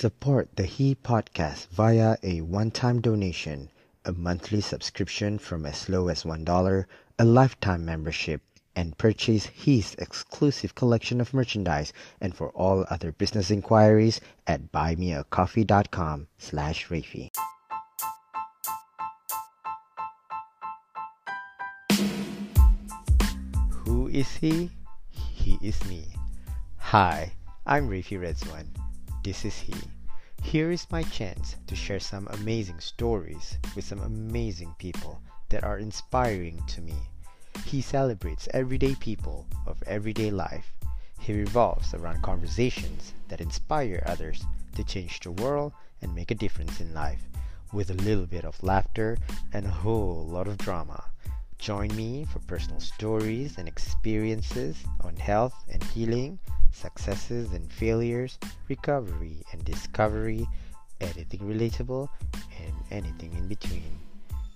Support the He podcast via a one-time donation, a monthly subscription from as low as $1, a lifetime membership, and purchase He's exclusive collection of merchandise. And for all other business inquiries at buymeacoffee.com slash Rafi. Who is he? He is me. Hi, I'm Rafi Redzwan. This is he. Here is my chance to share some amazing stories with some amazing people that are inspiring to me. He celebrates everyday people of everyday life. He revolves around conversations that inspire others to change the world and make a difference in life with a little bit of laughter and a whole lot of drama. Join me for personal stories and experiences on health and healing, successes and failures, recovery and discovery, anything relatable, and anything in between.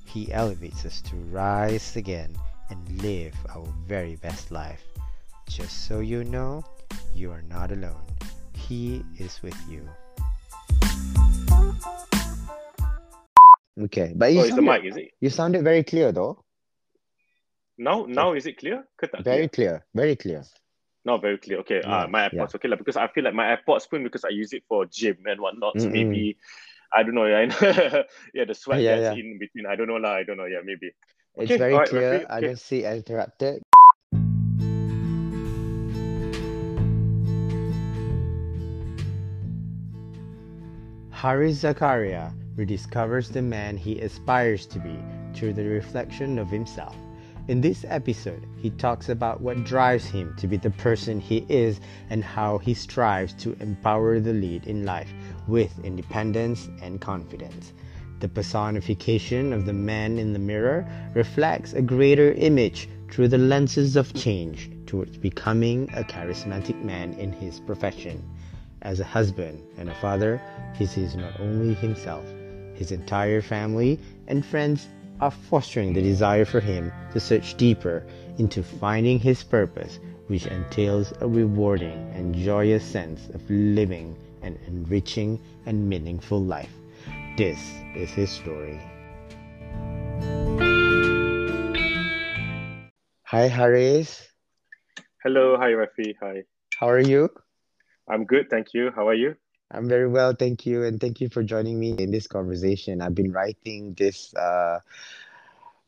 He elevates us to rise again and live our very best life. Just so you know, you are not alone. He is with you. Okay, but you, Oh, it's the mic, is it? you sounded very clear though. Now, now is it clear? Very clear? very clear. Now very clear. Okay, Yeah, uh, my yeah. Okay, lah, because I feel like my AirPods pun because I use it for gym and whatnot. So Mm-mm. maybe I don't know. Yeah, yeah, the sweat Yeah, in between. I don't know lah. I don't know. Yeah, maybe. It's very alright, clear. Rafi, I don't see interrupted. Haris Zakariah rediscovers the man he aspires to be through the reflection of himself. In this episode, he talks about what drives him to be the person he is and how he strives to empower the lead in life with independence and confidence. The personification of the man in the mirror reflects a greater image through the lenses of change towards becoming a charismatic man in his profession. As a husband and a father, he sees not only himself, his entire family and friends are fostering the desire for him to search deeper into finding his purpose, which entails a rewarding and joyous sense of living an enriching and meaningful life. This is his story. Hi, Haris. Hello, hi Rafi. Hi. How are you? I'm good, thank you. How are you? I'm very well, thank you, and thank you for joining me in this conversation. I've been writing this uh,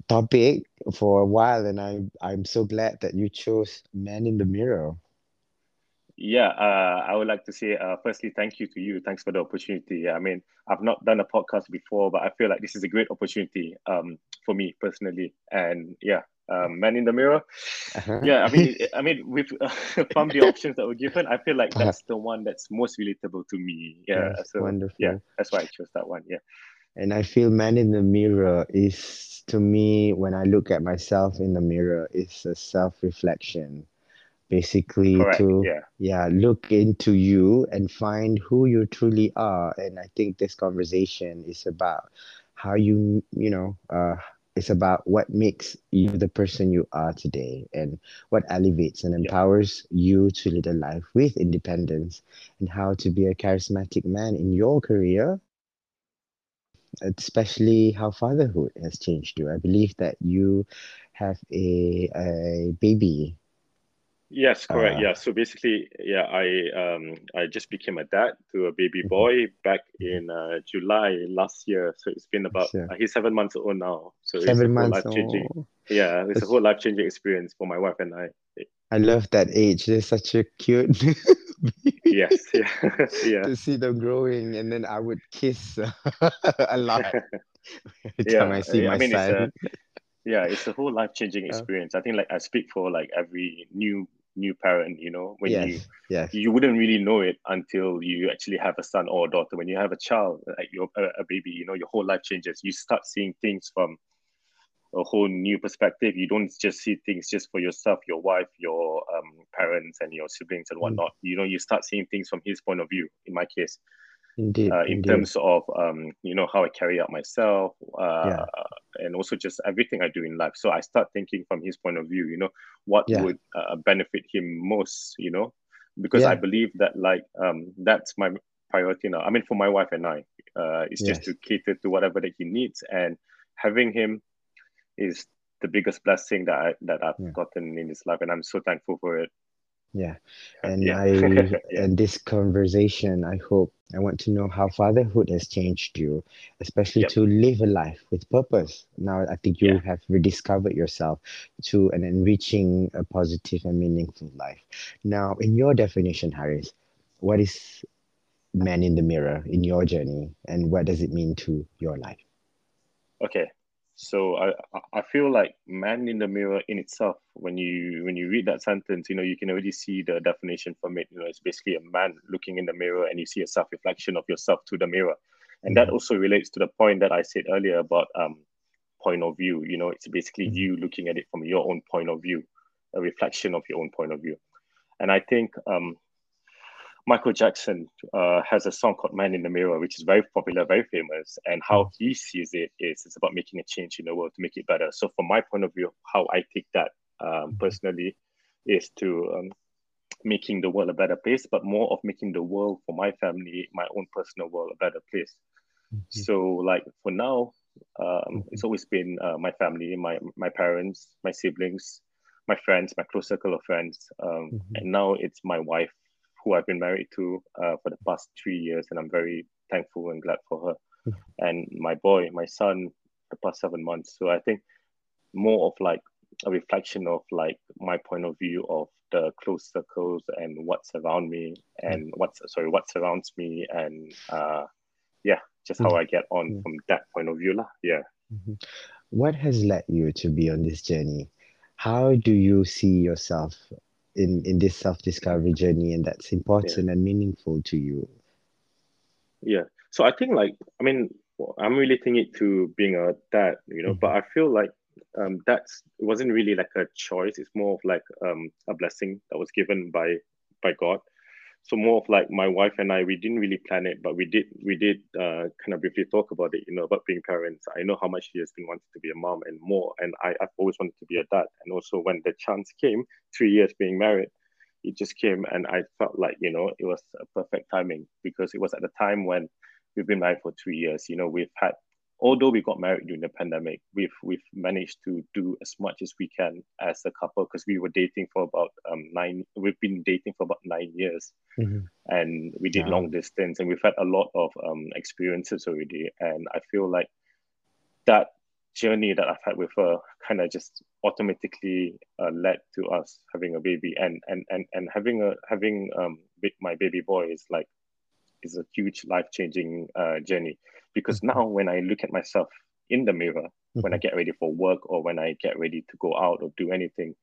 topic for a while, and I'm I'm so glad that you chose "Man in the Mirror." Yeah, uh, I would like to say, uh, firstly, thank you to you. Thanks for the opportunity. I mean, I've not done a podcast before, but I feel like this is a great opportunity um, for me personally. And yeah, um, man in the mirror. Uh-huh. Yeah, I mean, I mean, with from the options that were given, I feel like Uh-huh. that's the one that's most relatable to me. Yeah, Yes, so wonderful. yeah, that's why I chose that one. Yeah, And I feel "Man in the Mirror" is to me when I look at myself in the mirror, is a self-reflection, basically correct. to Yeah, yeah look into you and find who you truly are and i think this conversation is about how you you know uh it's about what makes you the person you are today and what elevates and Yeah. empowers you to lead a life with independence and how to be a charismatic man in your career especially how fatherhood has changed you i believe that you have a a baby yes, correct. uh Yeah, so basically, yeah, I um I just became a dad to a baby mhm, boy back in uh, July last year. So it's been about Sure. uh, he's seven months old now. So it's a Seven whole months. life changing. Oh, Yeah, it's a whole life changing experience for my wife and I. I love that age. They're such a cute baby Yes, yeah, yeah. to see them growing, and then I would kiss a lot time I see yeah, my I mean son. yeah, it's a whole life changing Uh, experience. I think like I speak for like every new new parent, you know, when you yes, yes, you wouldn't really know it until you actually have a son or a daughter. When you have a child, like you're a, baby, you know, your whole life changes. You start seeing things from a whole new perspective. You don't just see things just for yourself, your wife, your um, parents, and your siblings and Mm, whatnot. You know, you start seeing things from his point of view. In my case, indeed, uh, in indeed. terms of um, you know how I carry out myself, Yeah, uh, and also just everything I do in life. So I start thinking from his point of view. You know, what yeah, would uh, benefit him most. You know, because I believe that like um, that's my priority now. I mean, for my wife and I, uh, it's yes. just to cater to whatever that he needs, and having him is the biggest blessing that I that I've yeah. gotten in his life, and I'm so thankful for it. Yeah, and yeah. I yeah. and this conversation, I hope I want to know how fatherhood has changed you, especially yep. to live a life with purpose. Now, I think you yeah. have rediscovered yourself to an enriching, a positive, and meaningful life. Now, in your definition, Haris, what is man in the mirror in your journey, and what does it mean to your life? Okay, so I I feel like man in the mirror in itself, when you when you read that sentence, you know, you can already see the definition from it. You know, it's basically a man looking in the mirror and you see a self-reflection of yourself to the mirror. And that also relates to the point that I said earlier about um point of view. You know, it's basically mm-hmm. you looking at it from your own point of view, a reflection of your own point of view. And I think um Michael Jackson uh, has a song called Man in the Mirror, which is very popular, very famous. And how mm. he sees it is it's about making a change in the world to make it better. So, from my point of view, how I take that um, mm-hmm. personally is to um, making the world a better place, but more of making the world for my family, my own personal world, a better place. Mm-hmm. So, like for now, um, mm-hmm. it's always been uh, my family, my my parents, my siblings, my friends, my close circle of friends, um, mm-hmm. and now it's my wife who I've been married to uh, for the past three years, and I'm very thankful and glad for her. Mm-hmm. And my boy, my son, the past seven months. So I think more of like a reflection of like my point of view of the close circles and what's around me and mm-hmm. what's sorry what surrounds me and uh yeah just how mm-hmm. i get on mm-hmm. from that point of view lah. yeah mm-hmm. what has led you to be on this journey how do you see yourself in in this self discovery journey and that's important yeah. and meaningful to you yeah so i think like i mean i'm relating it to being a dad you know mm-hmm. but i feel like um that's it wasn't really like a choice it's more of like um a blessing that was given by by god so more of like my wife and I, we didn't really plan it, but we did we did uh, kind of briefly talk about it, you know, about being parents. I know how much she has been wanting to be a mom and more, and I, I've always wanted to be a dad. And also when the chance came, three years being married, it just came, and I felt like you know it was a perfect timing because it was at the time when we've been married for three years. You know, we've had although we got married during the pandemic, we've we've managed to do as much as we can as a couple because we were dating for about um, nine. We've been dating for about nine years, mm-hmm. and we did long distance, and we've had a lot of um, experiences already. And I feel like that journey that I've had with her kind of just automatically uh, led to us having a baby, and and and and having a having um my baby boy is like is a huge life changing uh, journey because mm-hmm. now when I look at myself in the mirror, mm-hmm. when I mm-hmm. get ready for work or when I get ready to go out or do anything,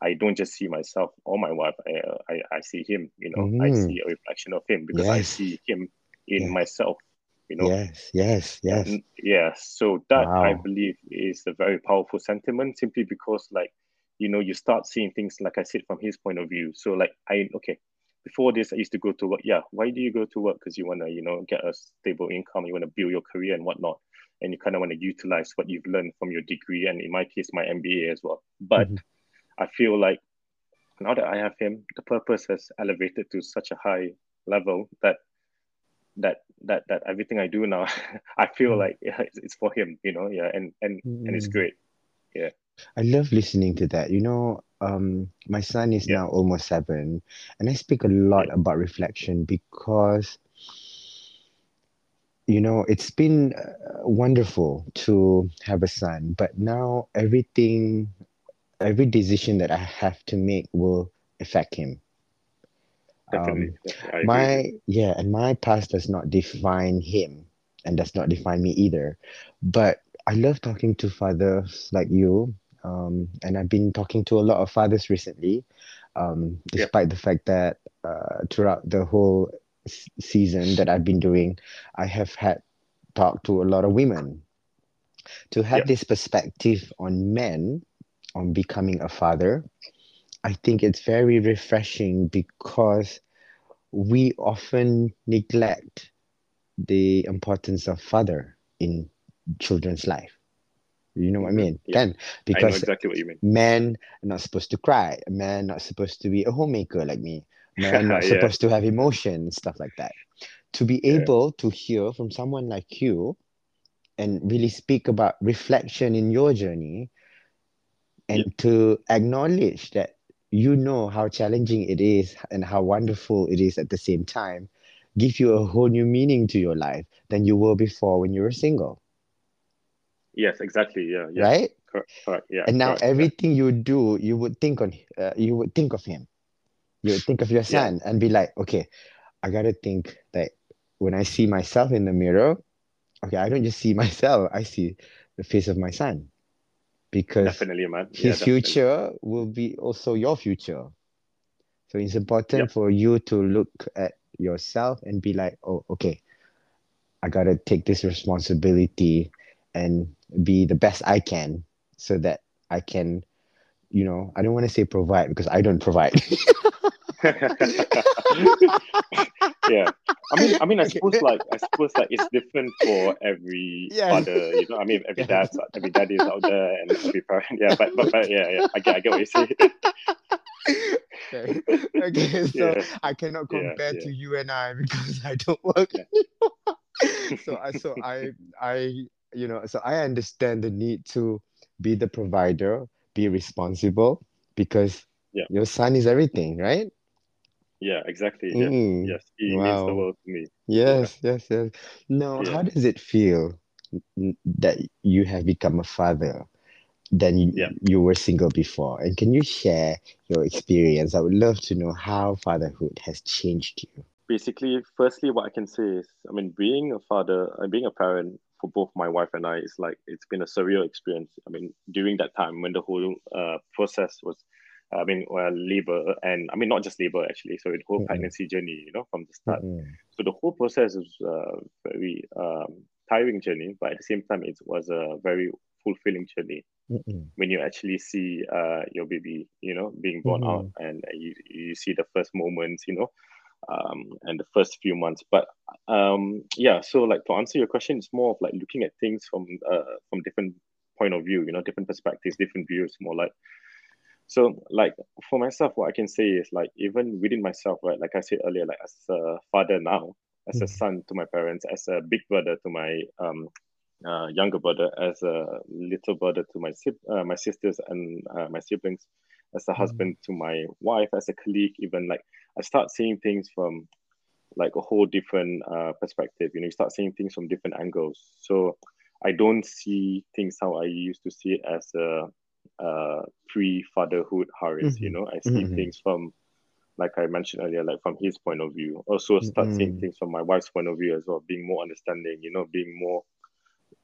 I don't just see myself or my wife. I I, I see him. You know, mm. I see a reflection of him because yes. I see him in yes. myself. You know. Yes. Yes. Yes. And, yeah. So that wow. I believe is a very powerful sentiment, simply because like you know you start seeing things like I said from his point of view. So like I okay, before this, I used to go to work. Yeah, why do you go to work? Because you want to, you know, get a stable income. You want to build your career and whatnot, and you kind of want to utilize what you've learned from your degree, and in my case, my MBA as well. But mm-hmm. I feel like now that I have him, the purpose has elevated to such a high level that that that that everything I do now, I feel mm-hmm. like yeah, it's, it's, for him. You know, yeah, and and mm-hmm. and it's mm-hmm. great. Yeah. I love listening to that. You know, um, my son is yeah. now almost seven, and I speak a lot about reflection because, you know, it's been uh, wonderful to have a son, but now everything, every decision that I have to make will affect him. Definitely. Um, my yeah, and my past does not define him, and does not define me either. But I love talking to fathers like you um, and I've been talking to a lot of fathers recently, um, despite the fact that uh, throughout the whole s- season that I've been doing, I have had talked to a lot of women. To have this perspective on men, on becoming a father, I think it's very refreshing because we often neglect the importance of father in children's life you know what I mean? Yeah. Then because I know exactly what you mean. Men are not supposed to cry. Men are not supposed to be a homemaker like me. Men are not yeah. supposed to have emotion, stuff like that. to be Yeah. able to hear from someone like you and really speak about reflection in your journey and to acknowledge that you know how challenging it is and how wonderful it is at the same time give you a whole new meaning to your life than you were before when you were single Yes, exactly. Yeah, yeah. right Correct. Correct. Yeah. and now correct, yeah. everything you do you would think on uh, you would think of him you would think of your Yeah. son and be like okay i gotta think that when i see myself in the mirror okay i don't just see myself i see the face of my son because Definitely, man. Yeah, his definitely. future will be also your future so it's important for you to look at yourself and be like oh okay i gotta take this responsibility and be the best i can so that i can you know i don't want to say provide because i don't provide yeah. I mean, I mean, I suppose like I suppose like it's different for every Yes. father. You know, I mean, every dad, every dad is out there, and every parent. Yeah, but but, but yeah, yeah. I get, I get what you say. okay. okay so Yeah. i cannot compare yeah. to you and i because i don't work Yeah. so i so i i you know so i understand the need to be the provider be responsible because Yeah. your son is everything right Yeah, exactly. Yeah. Mm. Yes, he means the world to me. Yes, yes, yes. Now, Yeah. how does it feel that you have become a father than you, Yeah. you were single before? And can you share your experience? I would love to know how fatherhood has changed you. Basically, firstly, what I can say is, I mean, being a father and being a parent for both my wife and I it's like it's been a surreal experience. I mean, during that time when the whole uh, process was, I mean, well, labor and I mean not just labor actually, so the whole Mm-mm. pregnancy journey, you know, from the start. Mm-mm. So the whole process was a very um, tiring journey, but at the same time, it was a very fulfilling journey Mm-mm. when you actually see uh, your baby, you know, being born out and you, you see the first moments, you know, um, and the first few months. But um, yeah, so like to answer your question, it's more of like looking at things from uh, from different point of view, you know, different perspectives, different views, more like. So like for myself, what I can say is like even within myself, right? Like I said earlier, like as a father now, as a Mhm. son to my parents, as a big brother to my um uh, younger brother, as a little brother to my uh, my sisters and uh, my siblings, as a Mm. husband to my wife, as a colleague, even like I start seeing things from like a whole different uh, perspective. You know, you start seeing things from different angles. So I don't see things how I used to see it as a, uh pre-fatherhood Haris. You Mhm. know, I see Mhm. things from like I mentioned earlier, like from his point of view. Also start seeing Mm-mm. things from my wife's point of view as well, being more understanding. You know, being more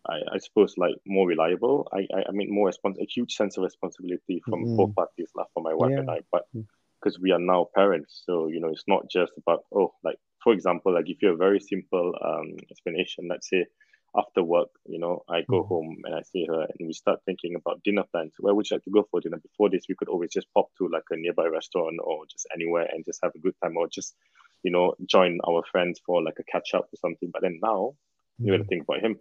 I, I suppose like more reliable. I I, I mean more respons- a huge sense of responsibility from Mm-mm. both parties, like for my wife and I. But Mm. Because we are now parents, so you know it's not just about oh like for example, I give you a very simple um explanation. Let's say after work, you know, I go Mhm. home and I see her and we start thinking about dinner plans. Where would you like to go for dinner? Before this, we could always just pop to like a nearby restaurant or just anywhere and just have a good time or just, you know, join our friends for like a catch up or something. But then now you got to Mhm. think about him.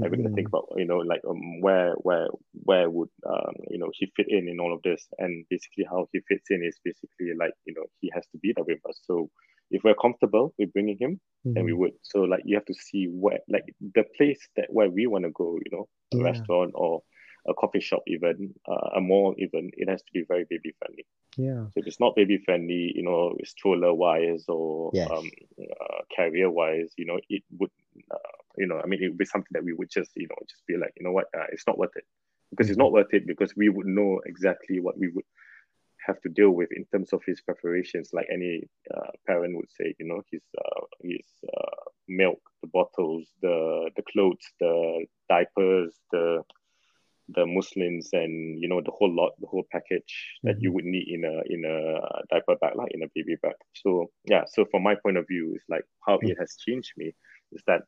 Like we're gonna think about you know like um, where where where would um, you know he fit in in all of this and basically how he fits in is basically like you know he has to be there with us so if we're comfortable with bringing him then we Mhm. would so like you have to see where like the place that where we want to go you know a Yeah. restaurant or a coffee shop even uh, a mall even it has to be very baby friendly Yeah. so if it's not baby friendly you know stroller wise or Yes. um uh, carrier wise you know it would uh, you know i mean it would be something that we would just you know just be like you know what uh, it's not worth it because it's Mhm. not worth it because we would know exactly what we would have to deal with in terms of his preparations like any uh, parent would say you know his uh, his uh, milk the bottles the the clothes the diapers the the muslins and you know the whole lot the whole package that you Mhm. would need in a in a diaper bag like in a baby bag so yeah so from my point of view it's like how Mm. it has changed me is that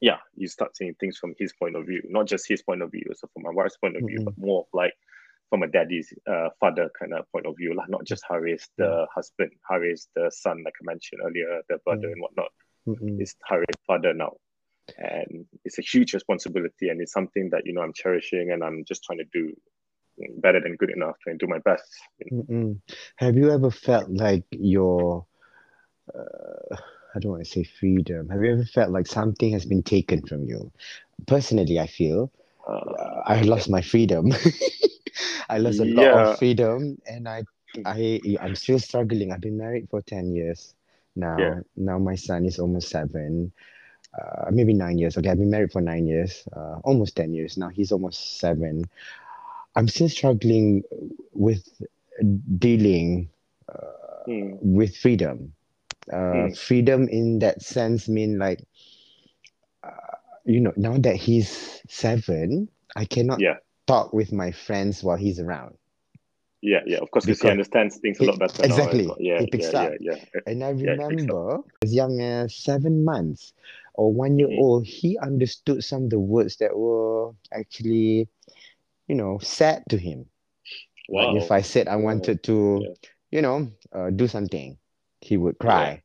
yeah you start seeing things from his point of view not just his point of view so from my wife's point of view Mm-mm. but more of like from a daddy's uh, father kind of point of view like not just Haris the husband Haris the son like I mentioned earlier the brother Yeah. and whatnot Mm-mm. it's Haris father now and it's a huge responsibility and it's something that you know I'm cherishing and I'm just trying to do better than good enough trying to do my best you know? Mm-mm. Have you ever felt like your uh, I don't want to say freedom. Have you ever felt like something has been taken from you? Personally, I feel uh, I lost my freedom. I lost a lot of freedom, and I, I, I'm still struggling. I've been married for ten years now. Yeah. Now my son is almost seven, uh, maybe nine years. Okay, I've been married for nine years, uh, almost ten years now. He's almost seven. I'm still struggling with dealing uh, Mm. with freedom. Uh, Mm. Freedom in that sense mean like, uh, you know, now that he's seven, I cannot Yeah. talk with my friends while he's around. Yeah, yeah. Of course, because he understands things a lot better now. exactly. well. Yeah, He picks yeah, up. yeah, yeah. And I Yeah, it picks up. remember as young as seven months or one year Mhm. old, he understood some of the words that were actually, you know, sad to him. Wow. Like if I said I wanted to, you know, uh, do something, he would cry.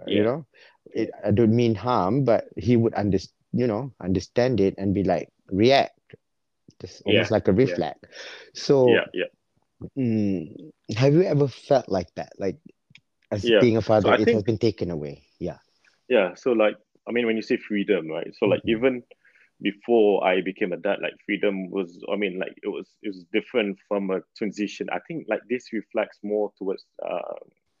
Uh, You know, it, I don't mean harm, but he would understand you know, understand it and be like react, just almost Yeah, like a yeah. reflex. So, Yeah, yeah. mm, have you ever felt like that? Like as Yeah. being a father, I it has been taken away. Yeah. Yeah. So like, I mean, when you say freedom, right? So like, Mhm. even before I became a dad, like freedom was, I mean, like it was, it was different from a transition. I think like this reflects more towards uh,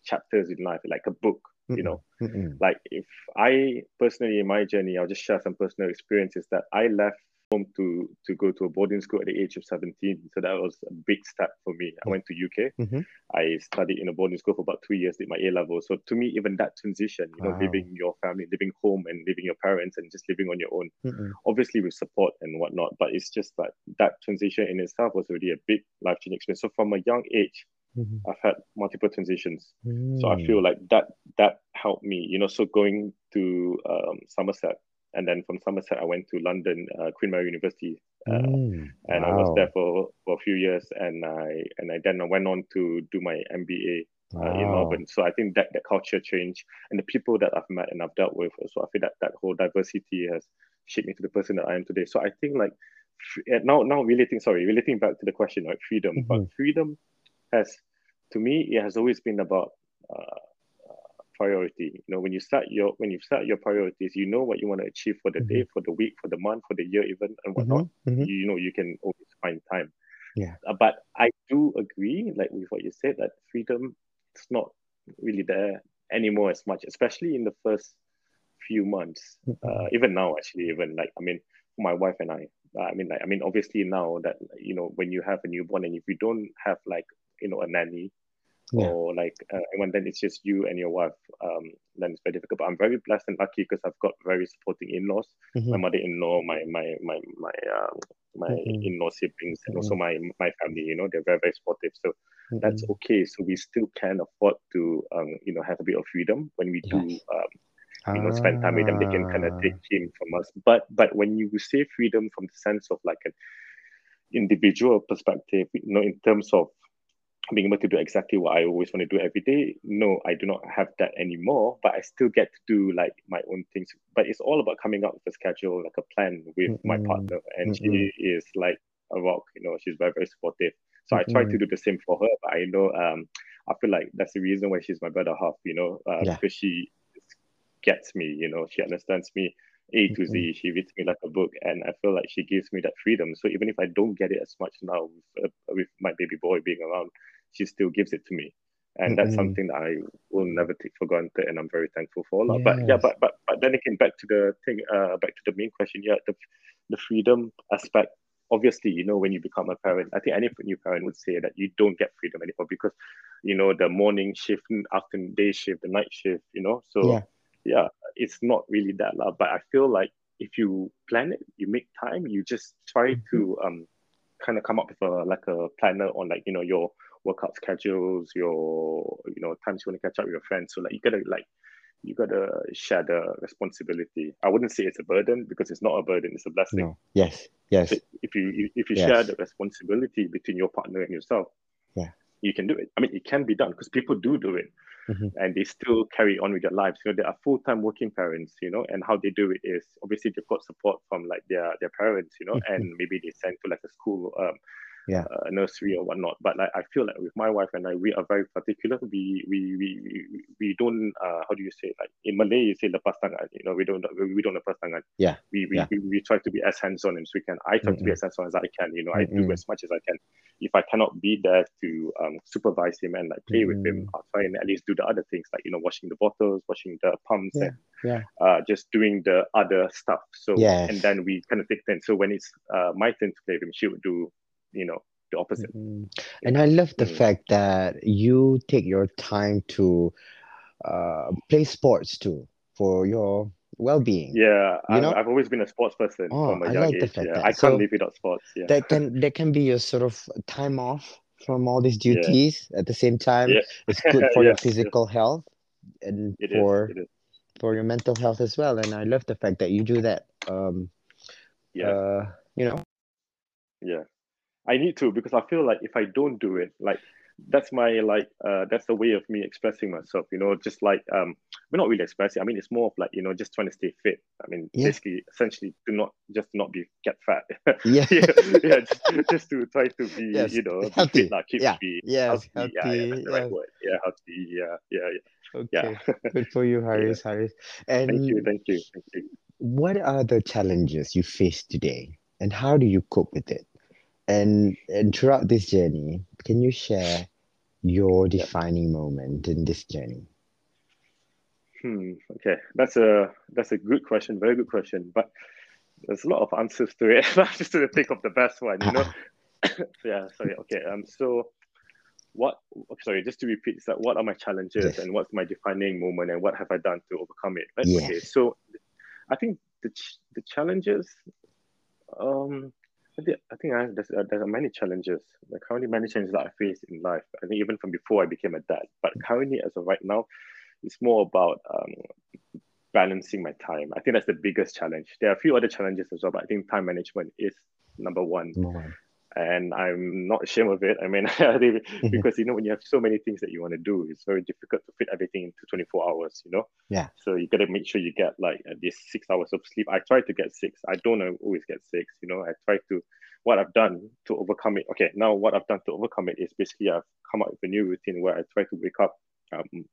chapters in life, like a book. You know, Mm-mm. like if I personally in my journey, I'll just share some personal experiences that I left home to to go to a boarding school at the age of 17. So that was a big step for me. I went to UK. Mhm. I studied in a boarding school for about two years, did my A level. So to me, even that transition, you know, Wow. leaving your family, living home and leaving your parents and just living on your own, Mm-mm. obviously with support and whatnot. But it's just that that transition in itself was already a big life changing experience. So from a young age, Mhm. I've had multiple transitions. So I Mm. feel like that that helped me, you know. So going to um, Somerset, and then from Somerset I went to London, uh, Queen Mary University, uh, Mm. and I was there for, for a few years, and I and I then I went on to do my MBA uh, in Wow. Melbourne. So I think that the culture change and the people that I've met and I've dealt with, so I feel that that whole diversity has shaped me to the person that I am today. So I think like uh, now now relating sorry relating back to the question like freedom, but Mhm. freedom has to me it has always been about uh, priority. You know, when you start your when you start your priorities, you know what you want to achieve for the Mhm. day, for the week, for the month, for the year, even and whatnot. Mhm. Mhm. You, you know, you can always find time. Yeah. Uh, but I do agree, like with what you said, that freedom is not really there anymore as much, especially in the first few months. Uh, Mhm. even now, actually, even like I mean, my wife and I, uh, I mean, like I mean, obviously now that you know when you have a newborn and if you don't have like you know a nanny Yeah. or like uh, and then it's just you and your wife, um, then it's very difficult. But I'm very blessed and lucky because I've got very supporting in-laws. My Mhm. mother-in-law, my my my my um, my Mhm. in-law siblings, and also my my family. You know, they're very very supportive. So that's Mm-mm. okay. So we still can afford to um, you know have a bit of freedom when we do Yes. um, you know spend time with them. They can kind of take him from us. But but when you say freedom from the sense of like an individual perspective, you know, in terms of being able to do exactly what I always want to do every day. No, I do not have that anymore, but I still get to do like my own things. But it's all about coming up with a schedule, like a plan with my Mm-mm. partner. And Mm-mm. she is like a rock, you know, she's very, very supportive. So I try to do the same for her, but I know um I feel like that's the reason why she's my better half, you know, uh, Yeah. because she gets me, you know, she understands me A to Z. She reads me like a book, and I feel like she gives me that freedom. So even if I don't get it as much now with, uh, with my baby boy being around, she still gives it to me, and that's Mm-mm. something that I will never take for granted, and I'm very thankful for. lah. But yeah, but but but then again, back to the thing, uh, back to the main question. Yeah, the the freedom aspect. Obviously, you know, when you become a parent, I think any new parent would say that you don't get freedom anymore because, you know, the morning shift, afternoon day shift, the night shift, you know. So Yeah. Yeah, it's not really that lah. But I feel like if you plan it, you make time, you just try Mhm. to um kind of come up with a like a planner on like you know your workout schedules, your you know times you want to catch up with your friends. So like you gotta like you gotta share the responsibility. I wouldn't say it's a burden because it's not a burden; it's a blessing. No. Yes. Yes. So if you if you share the responsibility between your partner and yourself, Yeah. you can do it. I mean, it can be done because people do do it, Mhm. and they still carry on with their lives. You know, they are full time working parents. You know, and how they do it is obviously they've got support from like their their parents. You know, Mhm. and maybe they send to like a school um Yeah. uh, nursery or whatnot. But like I feel like with my wife and I, we are very particular. We we we we, don't uh, how do you say like in Malay you say lepas tangan. You know we don't we, don't lepas tangan. Yeah. We we, Yeah. we we try to be as hands on as we can. I try to be as hands on as I can. You know I do Mm-mm. as much as I can. If I cannot be there to um, supervise him and like play with him, I'll try and at least do the other things like you know washing the bottles, washing the pumps, Yeah. and Yeah. uh, just doing the other stuff. So Yes. and then we kind of take turns. So when it's uh, my turn to play with him, she would do, you know, the opposite. Mm. And I love the Mm. fact that you take your time to uh, play sports too for your well-being. Yeah, You I've, know? I've always been a sports person Oh, from a I young like the age. fact Yeah, that- I can't live without sports. Yeah, That can that can be your sort of time off from all these Yeah. duties at the same time. Yeah. It's good for your physical health and it for is. for your mental health as well. And I love the fact that you do that. Um, Yeah, uh, you know. yeah. I need to because I feel like if I don't do it, like that's my like uh that's the way of me expressing myself. You know, just like um, we're not really expressing. I mean, it's more of like you know just trying to stay fit. I mean, Yeah. basically, essentially, to not just not be get fat. Yeah. yeah, yeah, just, just to try to be, Yes, you know, healthy. fit, like keep Yeah, be Yes, healthy. Yeah, healthy. yeah, that's the right word. Yeah, healthy. Yeah, yeah, yeah. Okay. yeah. Good for you, Haris. Haris. And thank you, thank you, thank you. what are the challenges you face today, and how do you cope with it? And and throughout this journey, can you share your defining moment in this journey? Hmm. Okay, that's a that's a good question. Very good question. But there's a lot of answers to it. I'm just to think of the best one. You know. yeah. Sorry. Okay. Um. So, what? Sorry. Just to repeat, is that what are my challenges Yes. and what's my defining moment and what have I done to overcome it? Right? Yes. Okay. So, I think the ch- the challenges. Um. I think I think I there's uh, there are many challenges. There are currently many challenges that I face in life. I think even from before I became a dad. But currently, as of right now, it's more about um, balancing my time. I think that's the biggest challenge. There are a few other challenges as well, but I think time management is number one. Number one. And I'm not ashamed of it. I mean, because you know when you have so many things that you want to do, it's very difficult to fit everything into 24 hours. You know. Yeah. So you got to make sure you get like at least six hours of sleep. I try to get six. I don't always get six. You know, I try to. What I've done to overcome it. Okay, now what I've done to overcome it is basically I've come up with a new routine where I try to wake up um,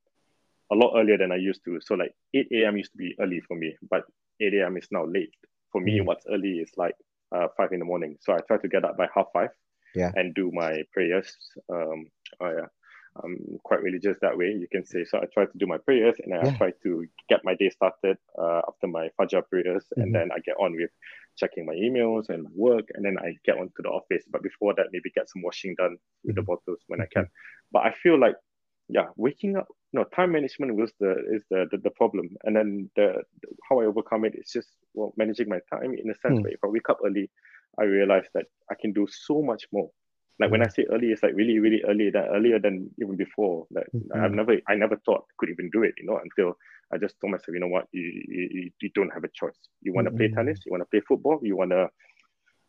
a lot earlier than I used to. So like 8 a.m. used to be early for me, but 8 a.m. is now late. For me, Mm. what's early is like uh, five in the morning. So I try to get up by half five Yeah. and do my prayers. Um, oh yeah, I'm quite religious that way, you can say. So I try to do my prayers and Yeah. I try to get my day started uh, after my Fajr prayers. Mhm. And then I get on with checking my emails and work. And then I get onto the office. But before that, maybe get some washing done with the Mhm. bottles when I can. But I feel like, yeah, waking up, no, time management was the is the the, the problem. And then the, the how I overcome it is just well managing my time in a sense Hmm. where if I wake up early, I realize that I can do so much more. Like when I say early, it's like really, really early, that earlier than even before. Like I've Mhm. never, I never thought I could even do it, you know, until I just told myself, you know what, you you, you don't have a choice. You want to play Mhm. tennis, you want to play football, you want to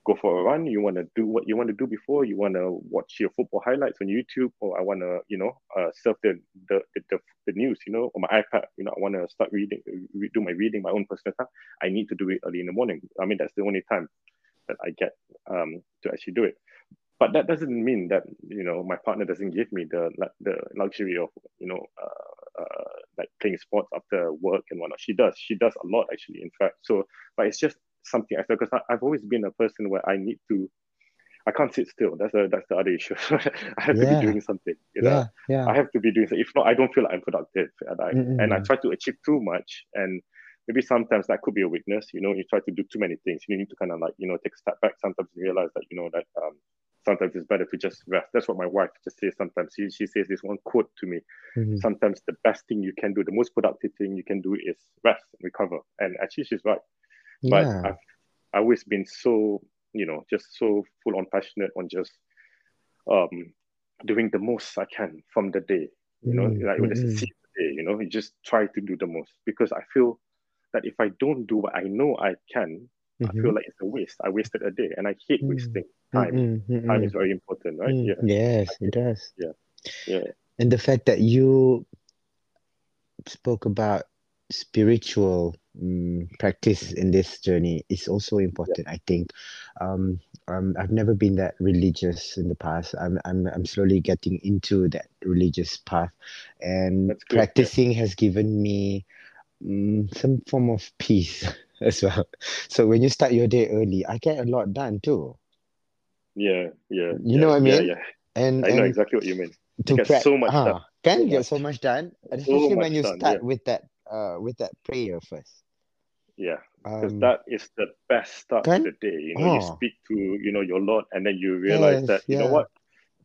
go for a run, you want to do what you want to do before, you want to watch your football highlights on YouTube, or I want to, you know, uh, surf the, the the the news, you know, on my iPad. You know, I want to start reading, re- do my reading, my own personal time. I need to do it early in the morning. I mean, that's the only time that I get um, to actually do it. But that doesn't mean that you know my partner doesn't give me the the luxury of you know uh, uh, like playing sports after work and whatnot. She does. She does a lot actually. In fact, so but it's just something I feel because I've always been a person where I need to. I can't sit still. That's a that's the other issue. I have to be doing something. You know, Yeah, yeah. I have to be doing something. If not, I don't feel like I'm productive. And I and I try to achieve too much. And maybe sometimes that could be a weakness. You know, you try to do too many things. You need to kind of like, you know, take a step back. Sometimes you realize that, you know, that um sometimes it's better to just rest. That's what my wife just says sometimes. She she says this one quote to me. Mhm. Sometimes the best thing you can do, the most productive thing you can do is rest and recover. And actually she's right. But Yeah. I've I've always been so, you know, just so full on passionate on just um doing the most I can from the day. You know, Mm, like when it's a mm-mm. day, you know, you just try to do the most because I feel that if I don't do what I know I can, I Mhm. feel like it's a waste. I wasted a day and I hate Mm. wasting time. Mm-mm, Time is very important, right? Mm, Yeah. Yes, it does. Yeah. Yeah. And the fact that you spoke about spiritual mm, practice in this journey is also important. I think. Um, um, I've never been that religious in the past. I'm I'm I'm slowly getting into that religious path, and good, yeah. practicing has given me mm, some form of peace as well. So when you start your day early, I get a lot done too. Yeah, yeah. You yeah, know what I mean? Yeah, And I know and exactly what you mean. to get prac- so much ah, done. can So get much. so much done, and So especially when you done, start yeah. with that uh with that prayer first. Yeah, because Um, that is the best start to Kan? the day. You know, you Oh. speak to you know your Lord, and then you realize Yes, that you know what,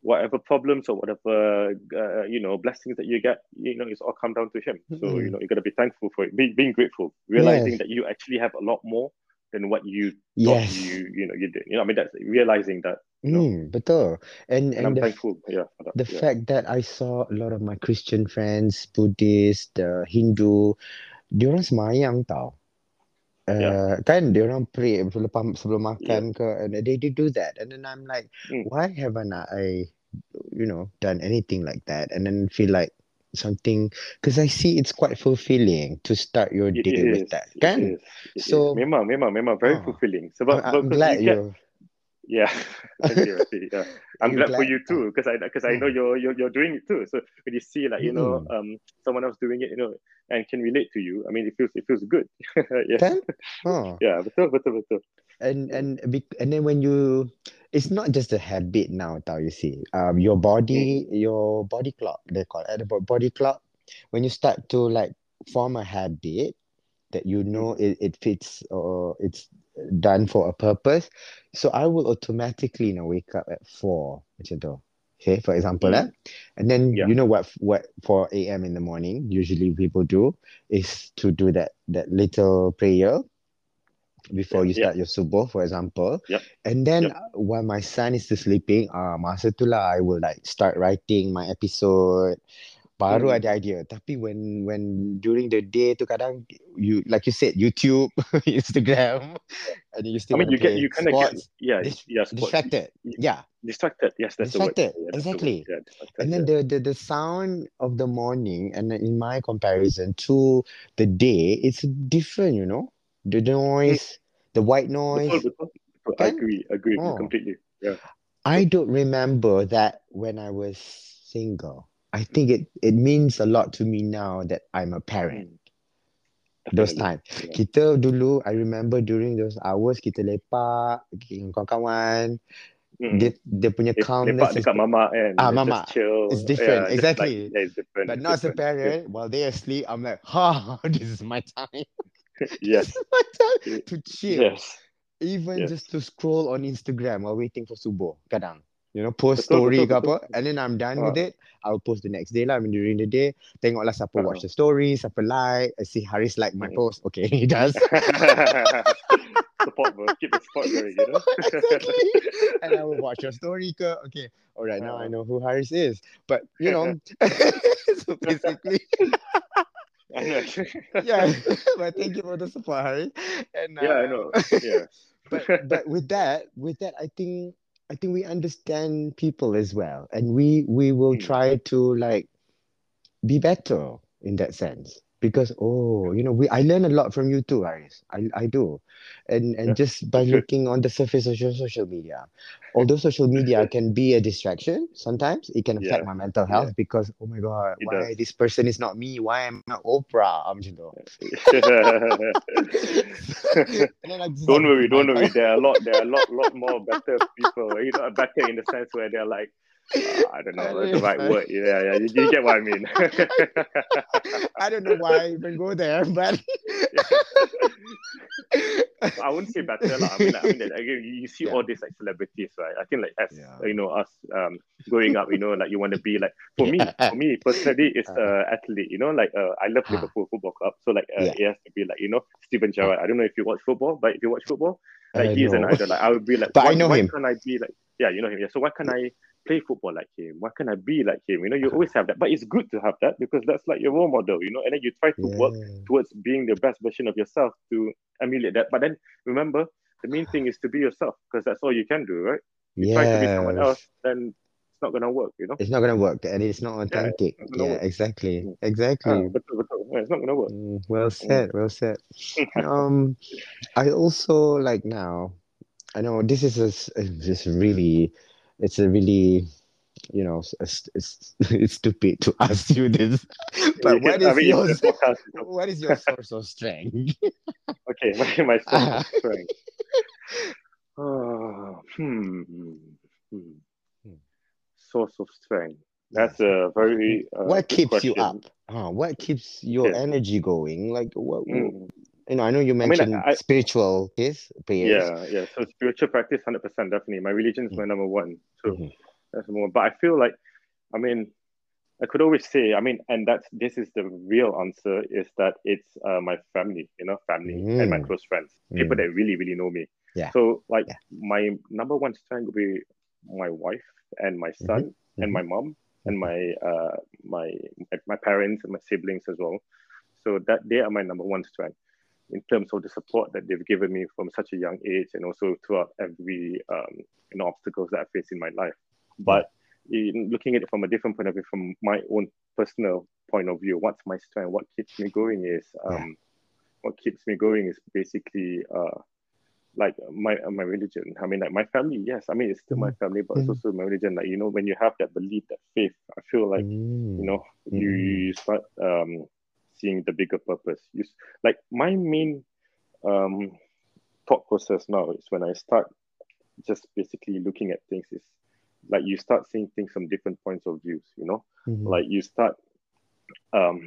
whatever problems or whatever uh, you know blessings that you get, you know, it's all come down to Him. So you know, you got to be thankful for it, be, being grateful, realizing Yes. that you actually have a lot more than what you thought Yes. you you know you did. You know, I mean, that's realizing that. Mm, betul. And and I'm and the f- thankful. Yeah, that. the yeah. fact that I saw a lot of my Christian friends, Buddhist, uh, Hindu, diorang semayang tau. Uh, kan diorang pray sebelum sebelum makan ke and they, they do that and then I'm like Mm. why haven't I you know done anything like that and then feel like something because I see it's quite fulfilling to start your It day with is. that It kan is. It So- is. Memang, memang, memang very Ah. fulfilling. I'm, Sebab I'm because glad you Yeah, I see, I see. Yeah, I'm You glad, for you too, because I because I know you're, you're you're doing it too. So when you see like you know Mm-mm. um someone else doing it, you know, and can relate to you, I mean, it feels it feels good. yeah, kan oh. yeah, betul, betul, betul. and and and then when you it's not just a habit now tau you see um your body your body clock they call it the body clock when you start to like form a habit that you know it, it fits or it's done for a purpose so i will automatically you know wake up at 4 macam tu okay for example Mm. eh? and then Yeah. you know what what 4 a.m in the morning usually people do is to do that that little prayer before you Yeah. start your subuh, for example. Yep. And then Yep. while my son is still sleeping, ah masa tu lah I will like start writing my episode. Baru Mm. ada idea. Tapi when when during the day tu kadang you like you said YouTube, Instagram, and then you still I mean, you get you kind of get yeah dis- yeah sports. distracted. Yeah. distracted. Yes, that's Distracted, the word. Yeah, that's the word. exactly. Yeah, And then the, the the sound of the morning and in my comparison to the day, it's different, you know. The noise, the white noise. betul, betul, betul. I agree, agree Oh. completely. Yeah. I don't remember that when I was single. I think it it means a lot to me now that I'm a parent. Mm. Those Definitely. time. Yeah. Kita dulu, I remember during those hours kita lepak dengan kawan-kawan. Mm. Dia dia punya Le- calmness lepak is mama and Ah, mama. It's different, Yeah, exactly. Like, yeah, it's different. but it's now as a parent, while they asleep, I'm like, ha, this is my time. Yes. my time to chill. Yes. Even Yes. just to scroll on Instagram while waiting for subuh, kadang. You know, post Betul, story betul, ke apa, betul. and then I'm done with Ah. it. I'll post the next day lah. I mean, during the day, tengoklah siapa Uh-huh. watch the story, siapa like. I see Haris like my Mm. post. Okay, he does. support, bro. Keep the support going, you know. exactly. And I will watch your story ke. Okay, all right, now I Uh. know who Haris is. But, you know, so basically, yeah. but thank you for the support, Haris. And, yeah, I uh, know. Yeah. but but with that with that i think i think we understand people as well and we we will Mm. try to like be better in that sense because oh you know we i learn a lot from you too Aris. i i do and and Yeah, just by looking on the surface of your social media although social media can be a distraction sometimes it can affect Yeah, my mental yeah. health because oh my god It why does. this person is not me why am i oprah I'm macam tu. and then I just don't worry, don't worry. There are a lot, there are a lot, lot more better people. You know, better in the sense where they're like, I don't know the right word. Yeah, yeah. You, you get what I mean. I don't know why I even go there, but I wouldn't say better lah. I mean, like, I mean, like, again, you see Yeah. all these like celebrities, right? I think like as Yeah. you know, us um growing up, you know, like you want to be like for me, for me personally, it's Uh. uh, athlete. You know, like uh, I love. Liverpool Football Club, so like uh, it has to be like you know Steven Gerrard. I don't know if you watch football, but if you watch football, like Uh, he's an idol. Like I would be like, But I why, know why him. can't I be like? Yeah, you know him. Yeah, so why can't I play football like him? Why can't I be like him? You know, you always have that, but it's good to have that because that's like your role model. You know, and then you try to work towards being the best version of yourself to emulate that. But then remember, the main thing is to be yourself because that's all you can do, right? You try to be someone else, then it's not gonna work. You know, it's not gonna work, and it's not authentic. not Yeah, exactly, Mm. exactly. Ah, betul, betul. Yeah, it's not gonna work. Mm, well said, well said. Um, I also like now. I know this is a, s- a- just really, it's a really, you know, it's, it's, it's stupid to ask you this, but what I mean, your it's a podcast. what is your source of strength? Okay, my, my source of strength. Oh, hmm, hmm. Source of strength. That's a very uh, what keeps you up? Uh, what keeps your Okay. energy going? Like what? Mm. You know, I know you mentioned I- spiritual yes, prayers. Yeah, yeah. So spiritual practice, hundred percent, definitely. My religion is my number one. So Mhm. that's more. But I feel like, I mean, I could always say, I mean, and that's this is the real answer is that it's uh, my family, you know, family and my Mm. close friends, people Mm. that really, really know me. Yeah. So like Yeah. my number one strength would be my wife and my son and Mhm. my mom and my uh my my parents and my siblings as well. So that they are my number one strength in terms of the support that they've given me from such a young age and also throughout every um, you know obstacles that I face in my life. But in looking at it from a different point of view, from my own personal point of view, what's my strength? What keeps me going is um, what keeps me going is basically uh, like my my religion. I mean, like my family. Yes, I mean it's still my family, but it's Mhm. also my religion. Like you know, when you have that belief, that faith, I feel like Mm. you know you, Mhm. you start um seeing the bigger purpose you like my main um thought process now is when i start just basically looking at things is like you start seeing things from different points of views you know Mhm. like you start um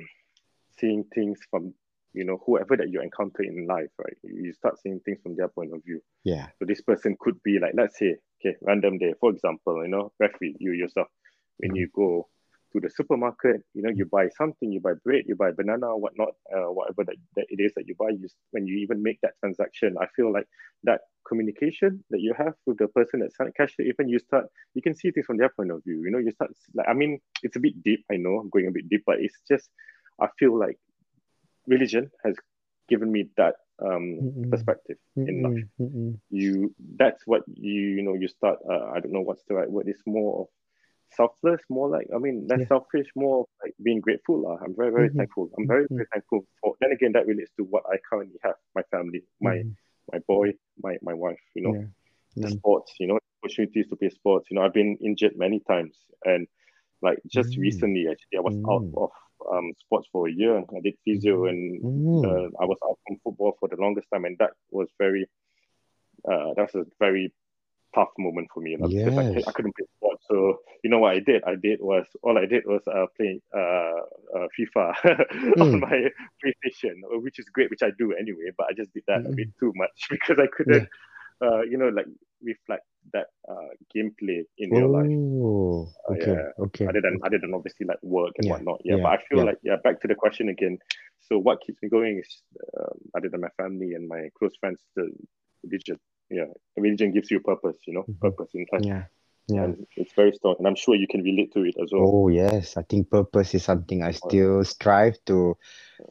seeing things from you know whoever that you encounter in life right you start seeing things from their point of view yeah. so this person could be like, let's say, okay, random day. For example, you know, referee, you yourself, when you go to the supermarket, you know, you buy something, you buy bread, you buy banana, whatnot, uh, whatever that, that it is that you buy. You, when you even make that transaction, I feel like that communication that you have with the person that sent cash, even you start, you can see things from their point of view. You know, you start like, I mean, it's a bit deep. I know I'm going a bit deep, but it's just, I feel like religion has given me that um, Mm-mm. perspective in life Mm-mm. Mm-mm. you that's what you you know you start uh, i don't know what's the right word it's more of selfless more like i mean less Yeah. selfish more like being grateful lah. i'm very very Mhm. thankful i'm very Mhm. very thankful for then again that relates to what i currently have my family my Mhm. my boy my my wife you know Yeah. the Mm. sports you know opportunities to play sports you know i've been injured many times and like just Mm. recently actually i was out Mm. of um sports for a year i did physio and Mm. uh, I was out from football for the longest time, and that was very, uh, that's a very tough moment for me lah, because I, I couldn't play sports. So you know what I did? I did was all I did was uh, playing uh, uh, FIFA on Mm. my PlayStation, which is great, which I do anyway. But I just did that a Mm. bit too much because I couldn't, uh, you know, like reflect that uh, gameplay in real life Oh, Uh, okay, yeah. okay. other than other than obviously like work and Yeah, whatnot. Yeah, yeah, but I feel yeah. like yeah, back to the question again. So what keeps me going is um, other than my family and my close friends, the religion. Yeah, religion gives you purpose. You know, Mhm. purpose in life, Yeah, yeah. and it's very strong. And I'm sure you can relate to it as well. Oh, yes. I think purpose is something I still strive to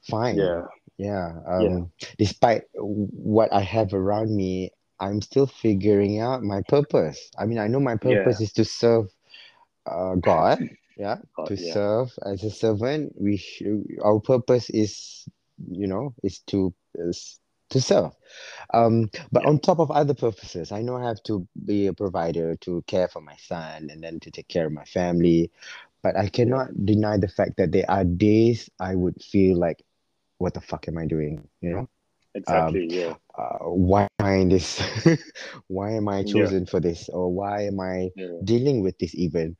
find. Yeah, Yeah. Yeah. Um, despite what I have around me, I'm still figuring out my purpose. I mean, I know my purpose is to serve uh, God. Yeah. God, To yeah. serve as a servant. We should, our purpose is, you know, is to is to serve. Um, but Yeah. on top of other purposes, I know I have to be a provider to care for my son and then to take care of my family. But I cannot deny the fact that there are days I would feel like, what the fuck am I doing? You know? exactly. yeah, uh, why am I in this? why am I Yeah. chosen for this? Or why am I yeah, dealing with this even?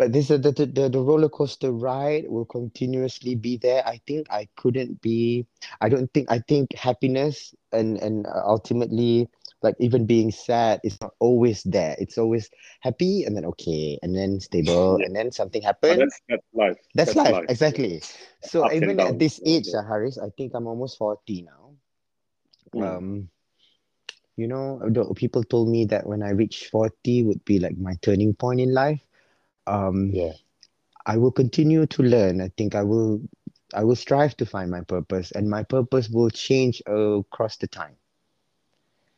But this the, the the the roller coaster ride will continuously be there. I think I couldn't be. I don't think. I think happiness and and uh, ultimately like even being sad is not always there. It's always happy and then okay and then stable Yeah. and then something happens. that's that's life. That's, life, exactly. So and even at this age, yeah. uh, Haris, I think I'm almost 40 now. Mm. Um, you know, people told me that when I reach 40 would be like my turning point in life. Um, Yeah. I will continue to learn. I think I will I will strive to find my purpose and my purpose will change across the time.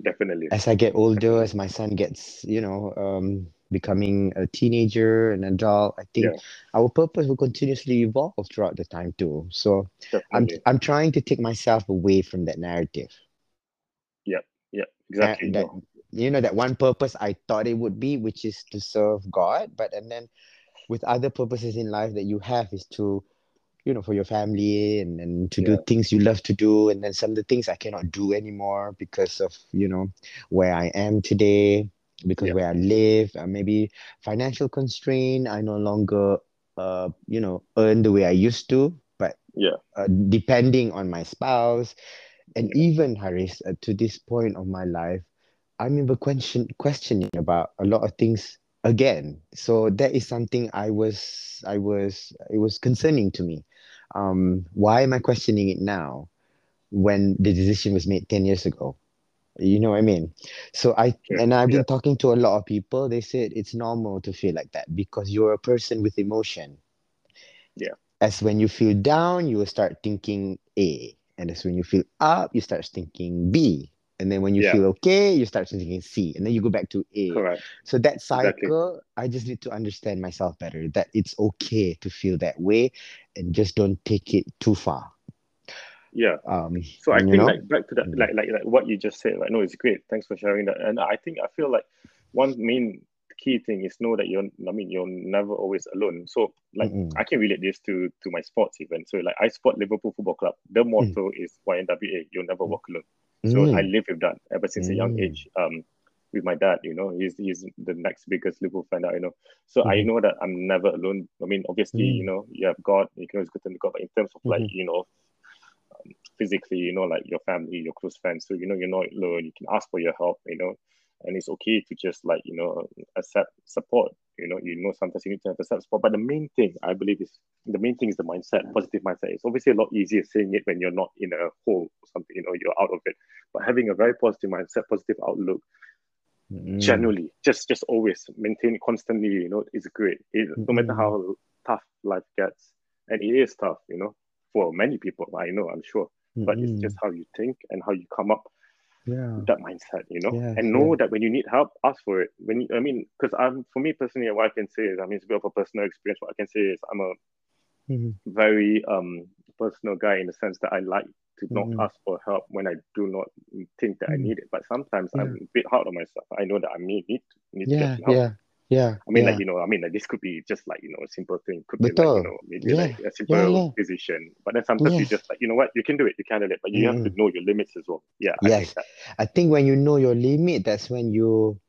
Definitely. As I get older, as my son gets, you know, um, becoming a teenager, an adult, I think Yeah. our purpose will continuously evolve throughout the time too. So I'm I'm trying to take myself away from that narrative. Yeah, Uh, exactly. that No. You know that one purpose I thought it would be, which is to serve God, but and then with other purposes in life that you have is to you know for your family and, and to do things you love to do and then some of the things I cannot do anymore because of you know where I am today because Yeah. where I live uh, maybe financial constraint I no longer uh you know earn the way I used to but Yeah. uh, depending on my spouse and Yeah. even Haris uh, to this point of my life I remember question questioning about a lot of things again. So that is something I was I was it was concerning to me. Um why am I questioning it now when the decision was made 10 years ago? You know what I mean? So I and I've Yeah. been talking to a lot of people. They said it's normal to feel like that because you're a person with emotion. Yeah. as when you feel down you will start thinking A. And as when you feel up you start thinking B and then when you Yeah. feel okay you start thinking C and then you go back to A Correct. so that Exactly. cycle, I just need to understand myself better that it's okay to feel that way and just don't take it too far. Yeah. Um, So I think know? like back to that, Mm. like like like what you just said. Like, no, it's great. Thanks for sharing that. And I think I feel like one main key thing is know that you're. I mean, you're never always alone. So like Mm-mm. I can relate this to to my sports event. So like I support Liverpool Football Club. The motto is YNWA. You'll never walk alone. So I Mm. live with that ever since a young Mm. age. Um, with my dad, you know, he's he's the next biggest Liverpool fan that I know. So I Mhm. know that I'm never alone. I mean, obviously, Mm. you know, you have God. You can always go to God. But in terms of like, Mhm. you know, um, physically, you know, like your family, your close friends. So you know, you're not alone. You can ask for your help. You know, and it's okay to just like you know accept support. You know, you know sometimes you need to have accept support. But the main thing I believe is the main thing is the mindset, positive mindset. It's obviously a lot easier saying it when you're not in a hole or something. You know, you're out of it. But having a very positive mindset, positive outlook, Mm. generally, just just always maintain it constantly. You know, is great. It, no matter how tough life gets, and it is tough. You know, for many people, I know, I'm sure. But it's just how you think and how you come up yeah. that mindset, you know, Yes, and know yeah. that when you need help, ask for it. When you, I mean, because I'm for me personally, what I can say is, I mean, it's a bit of a personal experience. What I can say is, I'm a Mhm. very um personal guy in the sense that I like to not Mhm. ask for help when I do not think that I Mhm. need it. But sometimes Yeah. I'm a bit hard on myself. I know that I may need need to Yeah, get help. yeah, yeah, I mean, yeah. like you know, I mean, like this could be just like you know a simple thing. Could be like you know maybe Yeah, like a simple yeah. decision. But then sometimes you just like you know what you can do it, you can do it, but you have to know your limits as well. Yeah, I think Yes. I think when you know your limit, that's when you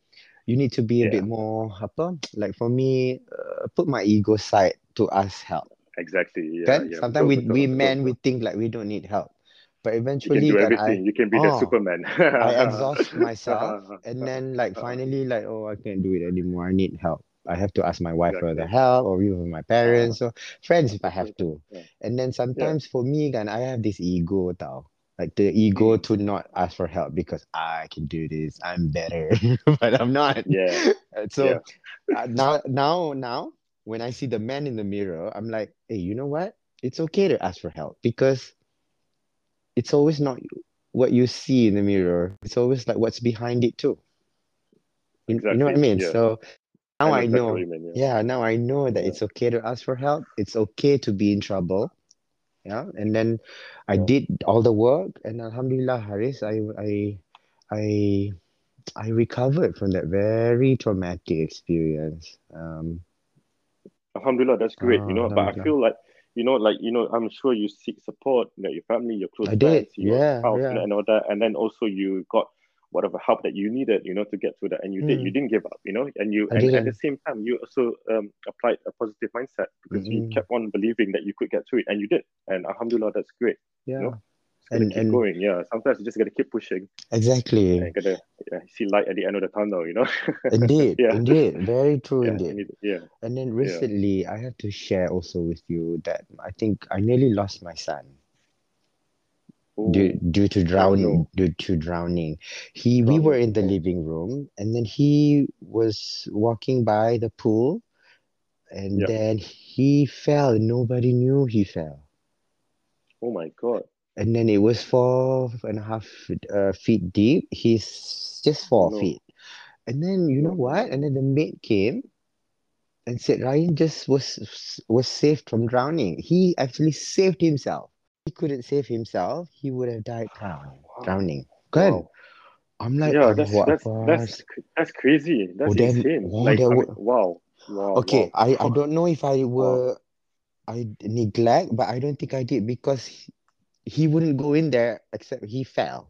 you need to be a bit more apa? Like for me, uh, put my ego side to ask help. Exactly. Yeah. Sometimes we betul, we betul, men betul. we think like we don't need help, but You can eventually do everything. I You can be the oh Superman. I exhaust myself and then like finally like oh I can't do it anymore. I need help. I have to ask my wife for the help or even my parents or friends if I have to. Yeah. And then Yeah. sometimes for me kan I have this ego tau. Like the ego Mm. to not ask for help because I can do this. I'm better, but I'm not. Yeah. So Yeah. uh, now now now when I see the man in the mirror, I'm like, hey, you know what? It's okay to ask for help because it's always not what you see in the mirror. It's always like what's behind it too. You, you know what I mean? Yeah. So now know I know. mean. Yeah. Yeah, now I know that Yeah. it's okay to ask for help. It's okay to be in trouble. Yeah, and then I did all the work, and Alhamdulillah, Haris, I I I I recovered from that very traumatic experience. Um, Alhamdulillah, that's great. You know, but I feel like you know, like you know, I'm sure you seek support, you know, your family, your close I did. your Yeah, spouse, you know, yeah. and all that, and then also you got whatever help that you needed, you know, to get through that, and you did. You Mm, didn't give up, you know, and you and at the same time you also um, applied a positive mindset because you Mm-mm. kept on believing that you could get through it, and you did. And Alhamdulillah, that's great. You know, Yeah. just gotta And keep and going. Yeah, sometimes you just gotta keep pushing exactly. and gotta yeah, see light at the end of the tunnel. You know. Indeed, yeah. indeed. Very true Yeah. indeed. Need, yeah. And then recently, I have to share also with you that I think I nearly lost my son due Oh. due to Oh drowning. Due to drowning, he we oh, were in the Oh. living room, and then he was walking by the pool, and then he fell. Nobody knew he fell, Oh my God. And then it was four and a half uh, feet deep. He's just four no. feet. And then you know what? And then the maid came and said Ryan just was was saved from drowning. He actually saved himself. He couldn't save himself. He would have died drowning. Drowning. Kan? Wow. I'm like, yeah, that's "Allahu that's Akbar." that's that's crazy. That's Oh, then- insane. oh, like, I mean, wow, wow. Okay, wow. I, I don't know if I were I neglect, but I don't think I did because he, he wouldn't go in there except he fell.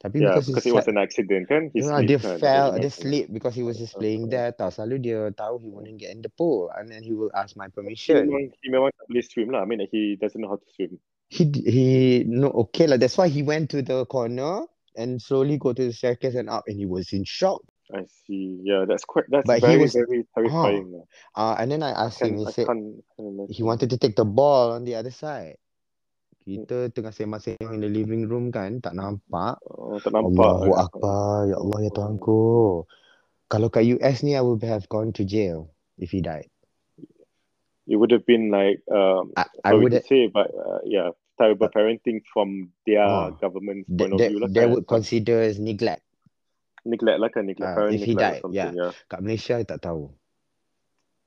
Tapi Yeah, because, because he it was an accident, kan? He slipped, kan? fell, jatuh. sleep because he was just playing there. Tau selalu dia tahu he wouldn't get in the pool and then he will ask my He permission. memang, he memang tak boleh swim lah. I mean, like, he doesn't know how to swim. He he no okay lah. That's why he went to the corner and slowly go to the staircase and up, and he was in shock. I see. Yeah, that's quite. That's But he very, was- very terrifying. lah. Uh, and then I asked Can, him. He I said he wanted to take the ball on the other side. Kita tengah sembang-sembang in the living room kan, tak nampak. Oh, tak nampak. Allahu Akbar, ya Allah ya Tuhanku. Kalau kat US ni, I would have gone to jail if he died. It would have been like, um, I, I would say, but uh, yeah, terrible parenting from their Oh. government's they, point of they, view. Lah, they kan? would consider as neglect. neglect lah kan, neglect parent if he neglect died, something. Yeah. Kat Malaysia, I tak tahu.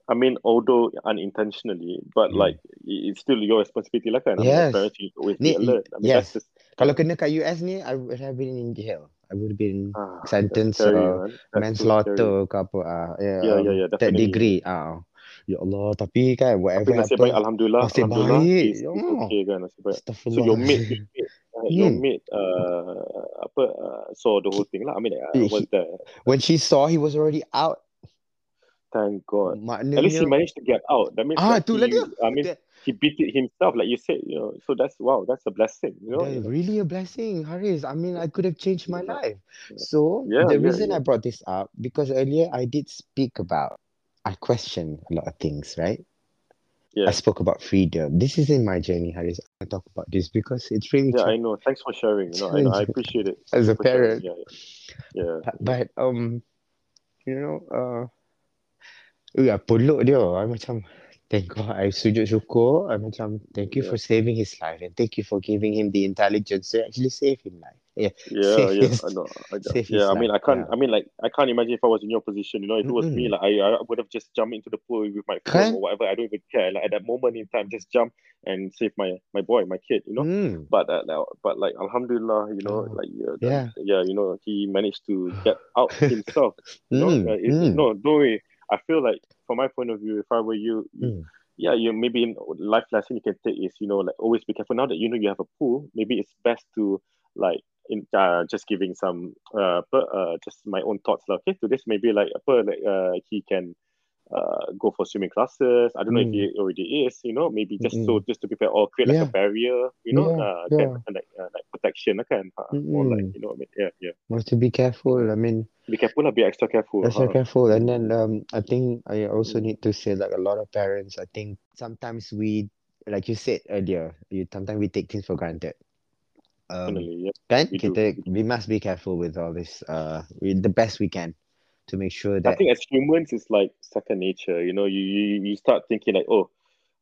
I mean, although unintentionally, but Hmm. like i- it's still your responsibility lah kan. I mean, Yes. parents, need to always Ni- be alert. I mean, yes. just Kalau kena kat US ni, I would have been in jail. I would have been ah, that's Sentence, scary, uh, man. That's so scary. manslaughter ke apa. ah yeah, Yeah, yeah, um, yeah, Third definitely. degree. ah Ya Allah, tapi kan, whatever Tapi nasib baik, happens, alhamdulillah, nasib alhamdulillah, baik, it's, ya it's okay kan, nasib baik. So your mate, your mate, uh, your Hmm. mate, uh, apa, uh, saw the whole thing lah. I mean, uh, He- was there. When she saw, he was already out. Thank God. Maknanya, At least he managed to get out. That means Ah, lah he, dia. I mean, That- he beat it himself, like you said, you know. So that's wow, that's a blessing, you know. Really a blessing, Haris. I mean, I could have changed my life. So Yeah, the yeah, reason yeah. I brought this up because earlier I did speak about, I question a lot of things, right? Yeah, I spoke about freedom. This is in my journey, Haris. I talk about this because it's really yeah, I know. Thanks for sharing. You know, I, know, I appreciate it. as a parent. Yeah, yeah, yeah. But, but um, you know, uh, ya peluk dia. I macam thank God. I sujud syukur. I macam thank you Yeah. for saving his life and thank you for giving him the intelligence to actually save him life. Yeah, Yeah, Save yeah, his- I know. I, save yeah, I mean, I can't. yeah. I mean, like, I can't imagine if I was in your position. You know, if it was me, like, I, I would have just jumped into the pool with my phone or whatever. I don't even care. Like at that moment in time, just jump and save my my boy, my kid. You know. Mm. But uh, but like, Alhamdulillah, you know, Oh, like uh, yeah. yeah, you know, he managed to get out himself. You know, Mm, uh, it, mm. no, don't worry. I feel like, from my point of view, if I were you, Mm. yeah, you maybe in life lesson you can take is you know like always be careful. Now that you know you have a pool, maybe it's best to like in uh, just giving some uh, apa, uh just my own thoughts lah. Okay, to this maybe like apa like uh he can uh go for swimming classes. I don't know if Mm. he already is. You know, maybe just so just to prepare or create like Yeah. a barrier. You know, Yeah, uh, yeah. Like uh, like protection kan. Uh, More like Mm-mm. you know, I mean, yeah, yeah. Want to be careful. I mean, Be careful. Be extra careful. extra huh? careful. And then um, I think I also Mm. need to say like a lot of parents. I think sometimes we, like you said earlier, you sometimes we take things for granted. Um, Definitely, yeah. kan? we Kita, we do. we must be careful with all this. Uh, with the best we can to make sure that I think as humans, it's like second nature. You know, you, you you start thinking like, oh,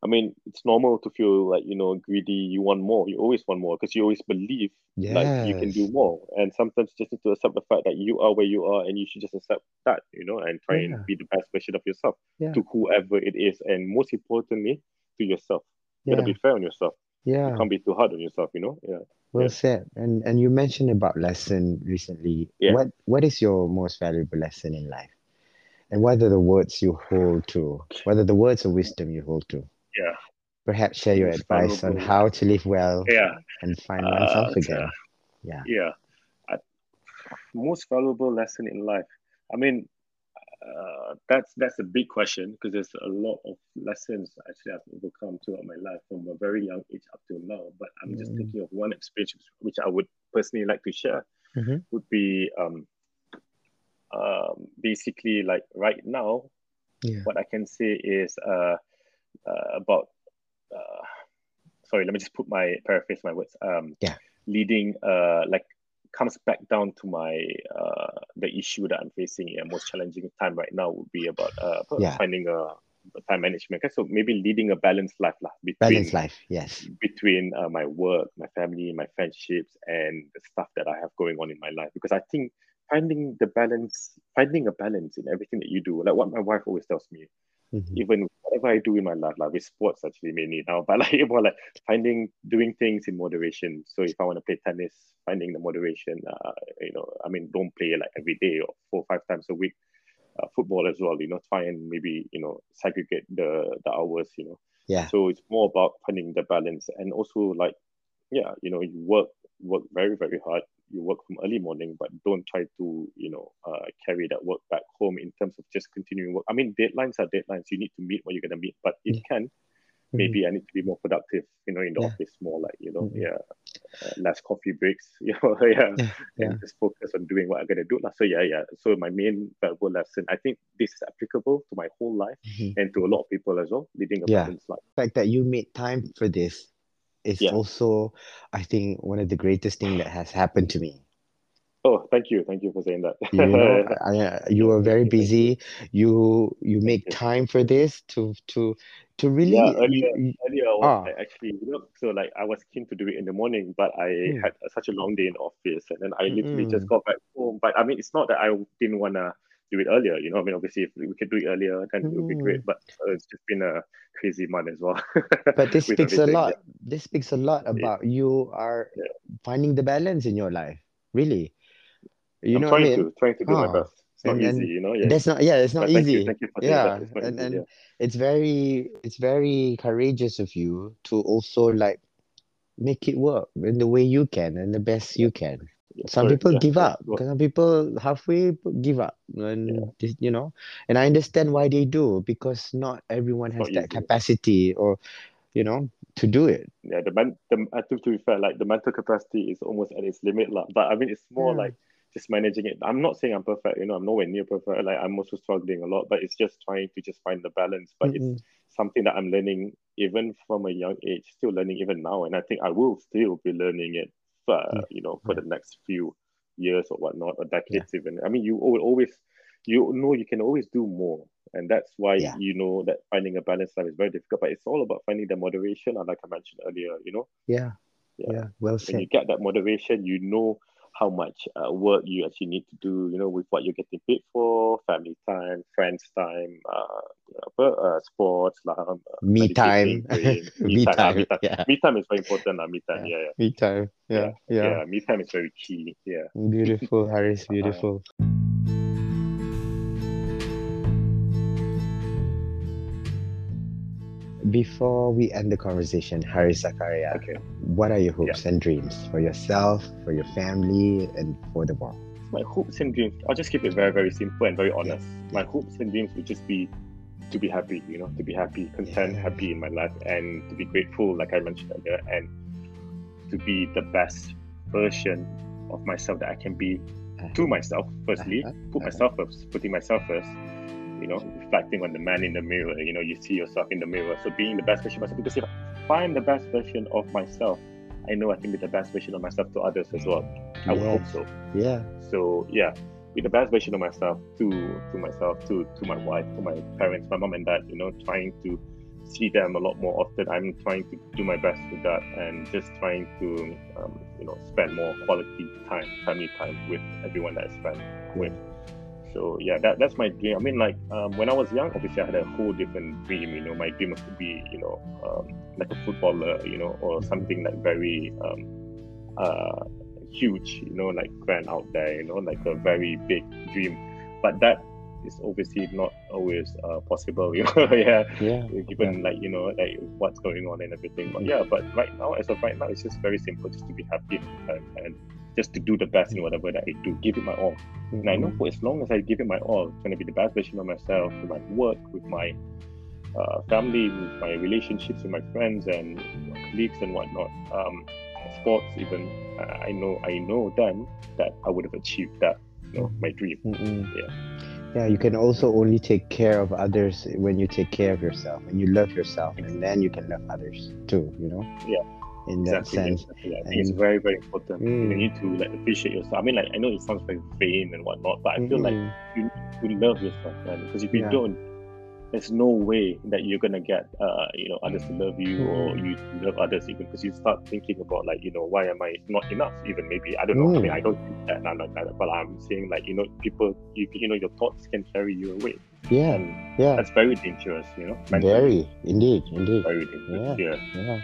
I mean, it's normal to feel like you know greedy. You want more. You always want more because you always believe like you can do more. And sometimes you just need to accept the fact that you are where you are, and you should just accept that. You know, and try Yeah. and be the best version of yourself Yeah. to whoever it is, and most importantly, to yourself. You gotta be fair on yourself. Yeah. You can't be too hard on yourself. You know. Yeah. Well Yeah. said. And and you mentioned about lesson recently. Yeah. What what is your most valuable lesson in life? And what are the words you hold to? What are the words of wisdom you hold to? Yeah. Perhaps share your advice on how to live well Yeah. and find Uh, oneself again. Yeah. yeah I, most valuable lesson in life i mean uh, that's that's a big question because there's a lot of lessons actually i've overcome throughout my life from a very young age up till now but i'm just Mm. thinking of one experience which i would personally like to share Mhm. would be um, um, basically like right now Yeah. what i can say is uh, uh, about uh, sorry let me just put my paraphrase my words um, Yeah. leading uh, like comes back down to my uh, the issue that i'm facing a most challenging time right now would be about uh, Yeah. finding a, a time management okay? so maybe leading a balanced life lah, between Balanced life. Yes. between uh, my work, my family, my friendships, and the stuff that I have going on in my life. Because I think finding the balance, finding a balance in everything that you do. Like what my wife always tells me, mm-hmm. even whatever I do in my life, like with sports actually mainly now, but like more like finding doing things in moderation. So if I want to play tennis, finding the moderation. Uh, you know, I mean, don't play like every day or four or five times a week. Uh, football as well. You know, try and maybe you know segregate the the hours. You know. Yeah. So it's more about finding the balance and also like, yeah, you know, you work work very very hard you work from early morning, but don't try to, you know, uh, carry that work back home in terms of just continuing work. I mean, deadlines are deadlines. You need to meet what you're going to meet, but it yeah. can. Mm-hmm. Maybe I need to be more productive, you know, in the yeah. office more like, you know, mm-hmm. yeah, uh, less coffee breaks, you know, yeah, yeah, and just focus on doing what I'm going to do. So, yeah, yeah. So, my main valuable lesson, I think this is applicable to my whole life mm-hmm. and to a lot of people as well, leading a yeah. balanced life. The fact that you made time for this is yeah. also, I think, one of the greatest thing that has happened to me. Oh, thank you, thank you for saying that. you know, I, you are very busy. You you make time for this to to to really. Yeah, earlier, earlier I was ah. actually, you know, so like I was keen to do it in the morning, but I mm. had such a long day in office, and then I literally mm. just got back home. But I mean, it's not that I didn't wanna do it earlier. You know, I mean, obviously, if we could do it earlier, then mm. it would be great. But uh, it's just been a crazy month as well. but this speaks a lot. Yeah. This speaks a lot about yeah. you are yeah. finding the balance in your life. Really, you I'm know, trying I mean? to trying to do oh. my best. It's not and, easy, you know. Yeah. That's not. Yeah, it's not but easy. Thank you, thank you yeah, and easy, and it's very it's very courageous of you to also like make it work in the way you can and the best you can. Yeah, some people yeah, give up some people halfway give up and yeah. you know and i understand why they do because not everyone has that easy. capacity or you know to do it yeah the man the i think to be fair like the mental capacity is almost at its limit but i mean it's more like just managing it. I'm not saying I'm perfect, you know, I'm nowhere near perfect. Like I'm also struggling a lot, but it's just trying to just find the balance. But mm-hmm. it's something that I'm learning even from a young age, still learning even now. And I think I will still be learning it for, you know, for the next few years or whatnot, or decades yeah. even. I mean, you will always, you know, you can always do more. And that's why, you know, that finding a balance life is very difficult, but it's all about finding the moderation. And like I mentioned earlier, you know? Yeah. Yeah. Well said. When you get that moderation, you know how much uh, work you actually need to do, you know, with what you're getting paid for, family time, friends time, uh, uh, sports, uh, me time. me, me time, time. me time. Yeah. Me time is very important. Uh, me time, yeah. yeah, yeah. Me time, yeah, yeah. Yeah, me time is very key. Yeah. Beautiful, Haris, beautiful. Before we end the conversation, Haris Zakariah, okay. what are your hopes yeah. and dreams for yourself, for your family, and for the world? My hopes and dreams, I'll just keep it very, very simple and very honest. My hopes and dreams would just be to be happy, you know, to be happy, content, yeah. happy in my life, and to be grateful, like I mentioned earlier, and to be the best version of myself that I can be uh-huh. to myself, firstly, uh-huh. put uh-huh. myself first, putting myself first, you know, reflecting on the man in the mirror. You know, you see yourself in the mirror. So being the best version of myself. Because if I'm the best version of myself, I know I can be the best version of myself to others as well. I would hope so. Yeah. So yeah, be the best version of myself to to myself, to to my wife, to my parents, my mom and dad. You know, trying to see them a lot more often. I'm trying to do my best with that, and just trying to um, you know spend more quality time, family time with everyone that I spend with. So yeah, that that's my dream. I mean, like um, when I was young, obviously I had a whole different dream. You know, my dream was to be, you know, um, like a footballer, you know, or something like very um, uh, huge, you know, like grand out there, you know, like a very big dream. But that is obviously not always uh, possible, you know. yeah, yeah. Given yeah. like you know, like what's going on and everything. But yeah, but right now, as of right now, it's just very simple, just to be happy and, and just to do the best in whatever that I do, give it my all. Mm-hmm. And I know for as long as I give it my all, it's going to be the best version of myself with my work, with my uh, family, with my relationships with my friends and colleagues and whatnot. Um, sports, even I know, I know then that I would have achieved that, you know, my dream. Mm-hmm. Yeah. Yeah, you can also only take care of others when you take care of yourself and you love yourself, and then you can love others too. You know. Yeah in that exactly, sense. Exactly. I think and, it's very, very important. Mm. You need to like appreciate yourself. I mean, like I know it sounds very vain and whatnot, but I feel mm. like you need to love yourself, man. Because if you yeah. don't, there's no way that you're gonna get uh, you know others to love you or you love others even because you start thinking about like you know why am I not enough even maybe I don't know I mean Mm. I don't think that not like that but I'm saying like you know people you, you know your thoughts can carry you away Yeah, and yeah. that's very dangerous you know mentally. Very, indeed, indeed. very dangerous yeah, Yeah.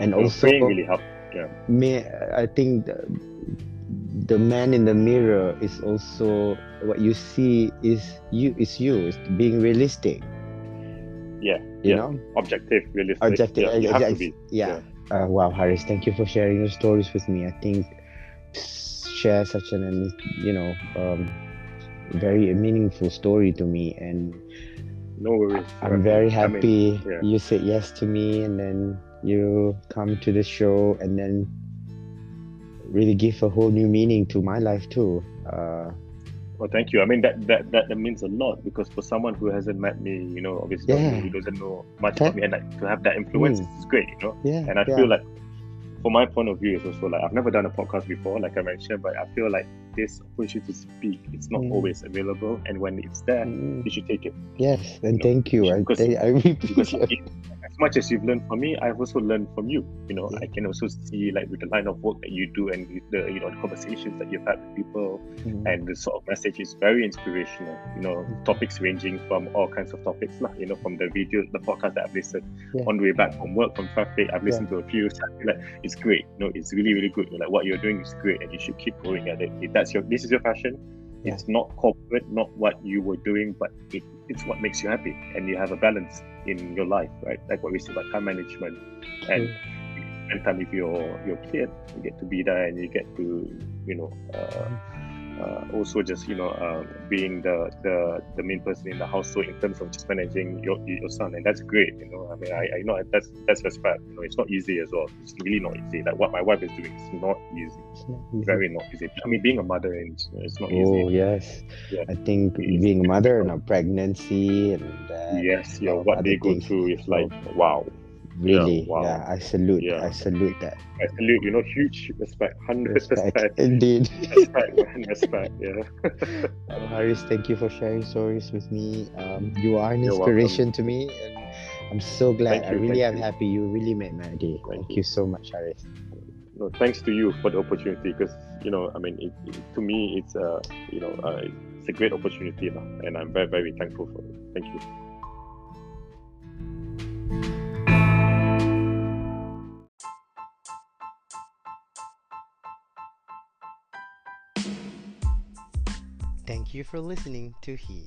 And So also, really helps yeah may I think the, the man in the mirror is also what you see is you is you is being realistic. Yeah, You yeah. know, objective realistic objective. yeah, you have to be yeah. Uh, wow, Haris thank you for sharing your stories with me. I think share such an you know um, very meaningful story to me, and no worries I'm very I mean, happy yeah. you said yes to me, and then you come to the show, and then really give a whole new meaning to my life too. Uh, Well, thank you. I mean, that, that that that means a lot because for someone who hasn't met me, you know, obviously Yeah. who doesn't know much That- about me, and like, to have that influence Mm. is great, you know. yeah, And I yeah. feel like, from my point of view, it's also like I've never done a podcast before, like I mentioned, but I feel like this opportunity to speak, it's not Mm. always available, and when it's there, Mm, you should take it. yes, and know, thank you. Because- I, I really Because much as you've learned from me, I've also learned from you. You know, Yeah. I can also see like with the line of work that you do and with the you know the conversations that you've had with people, Mm, and the sort of message is very inspirational. You know, topics ranging from all kinds of topics, lah. You know, from the video, the podcast that I've listened Yeah. on the way back from work, from traffic, I've listened to a few. So like it's great. You know, it's really, really good. Like what you're doing is great, and you should keep going at it. If that's your, this is your passion. Yeah. It's not corporate, not what you were doing, but it, it's what makes you happy, and you have a balance in your life, right? Like what we say about time management, and you spend time with your your kid. You get to be there, and you get to, you know, uh, also just you know uh, being the, the the main person in the household in terms of just managing your your son, and that's great. You know, I mean, I, I know that's that's respect. You know, it's not easy as well. It's really not easy. Like what my wife is doing, it's not easy. Not easy. Very not easy. I mean, being a mother, and it's not Oh easy. yes, Yeah. I think It's being a mother and a pregnancy and uh, Yes, yeah. What they go through is like wow. Really, wow. yeah, I salute, Yeah. I salute that. I salute. You know, huge respect, hundred Respect, respect, indeed. respect, man, respect. Yeah. Um, Haris, thank you for sharing stories with me. Um, you are an You're inspiration to me, and I'm so glad. Thank I really am you. happy. You really made my day. Thank, you. you so much, Haris. no, thanks to you for the opportunity because you know I mean it, it- to me it's a you know uh, it's a great opportunity and I'm very very thankful for it. Thank you. Thank you for listening to He.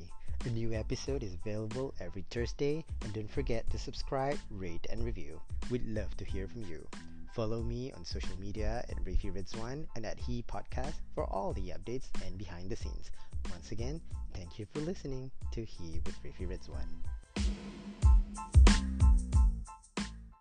A new episode is available every Thursday, and don't forget to subscribe, rate, and review. We'd love to hear from you. Follow me on social media at Rafi Ridzwan and at He Podcast for all the updates and behind the scenes. Once again, thank you for listening to He with Rafi Ridzwan.